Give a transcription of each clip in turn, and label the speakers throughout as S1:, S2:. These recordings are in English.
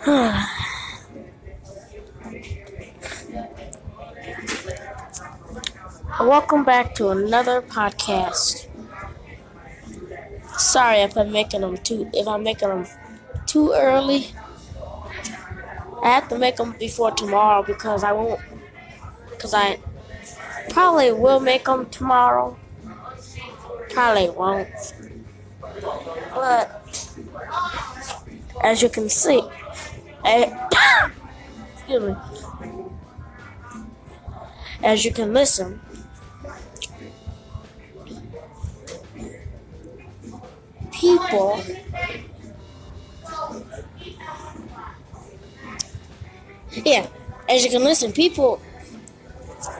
S1: Welcome back to another podcast. Sorry if I'm making them too if I'm making them too early. I have to make them before tomorrow because I won't because I probably will make them tomorrow. Probably won't. But as you can see, Eh, excuse me. As you can listen, people yeah, as you can listen, people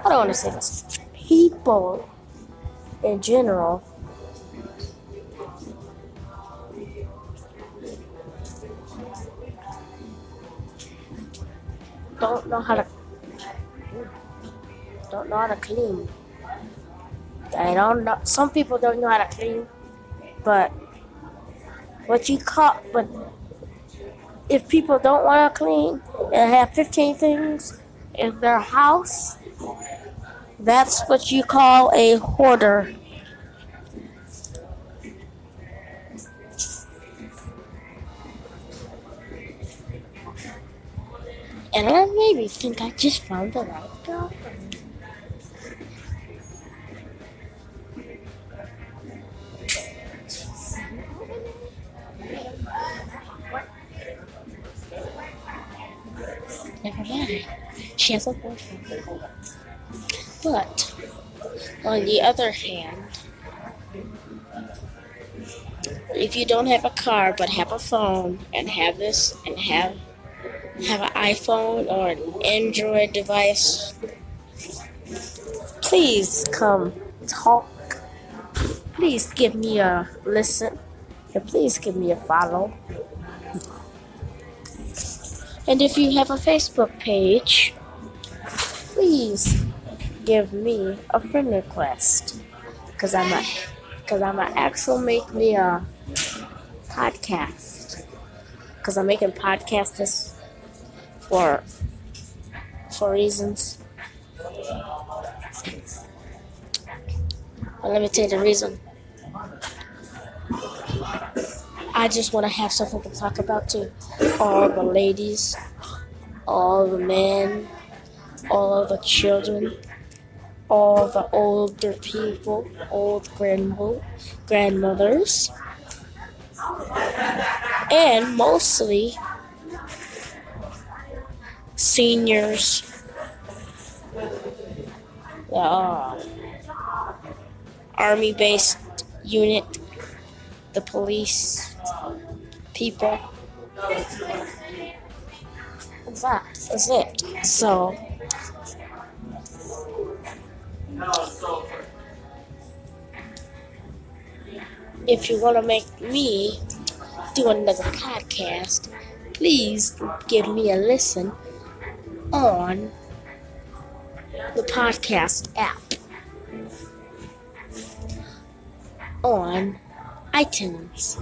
S1: I don't want to say this. People in general don't know how to don't know how to clean. I don't know. Some people don't know how to clean, but what you call but if people don't want to clean and have 15 things in their house, that's what you call a hoarder. And I maybe think I just found the right girlfriend. Never mind. She has a boyfriend. But, on the other hand, if you don't have a car but have a phone and have this and have have an iPhone or an Android device, please come talk. Please give me a listen. And please give me a follow. And if you have a Facebook page, please give me a friend request. Cause I'm a, cause I'm a actual make me a podcast. Cause I'm making podcasts for for reasons. But let me tell you the reason. I just want to have something to talk about to all the ladies, all the men, all the children, all the older people, old grandmo- grandmothers, and mostly seniors, the uh, army based unit, the police people. That is it. So, if you want to make me do another podcast, please give me a listen on the podcast app on iTunes.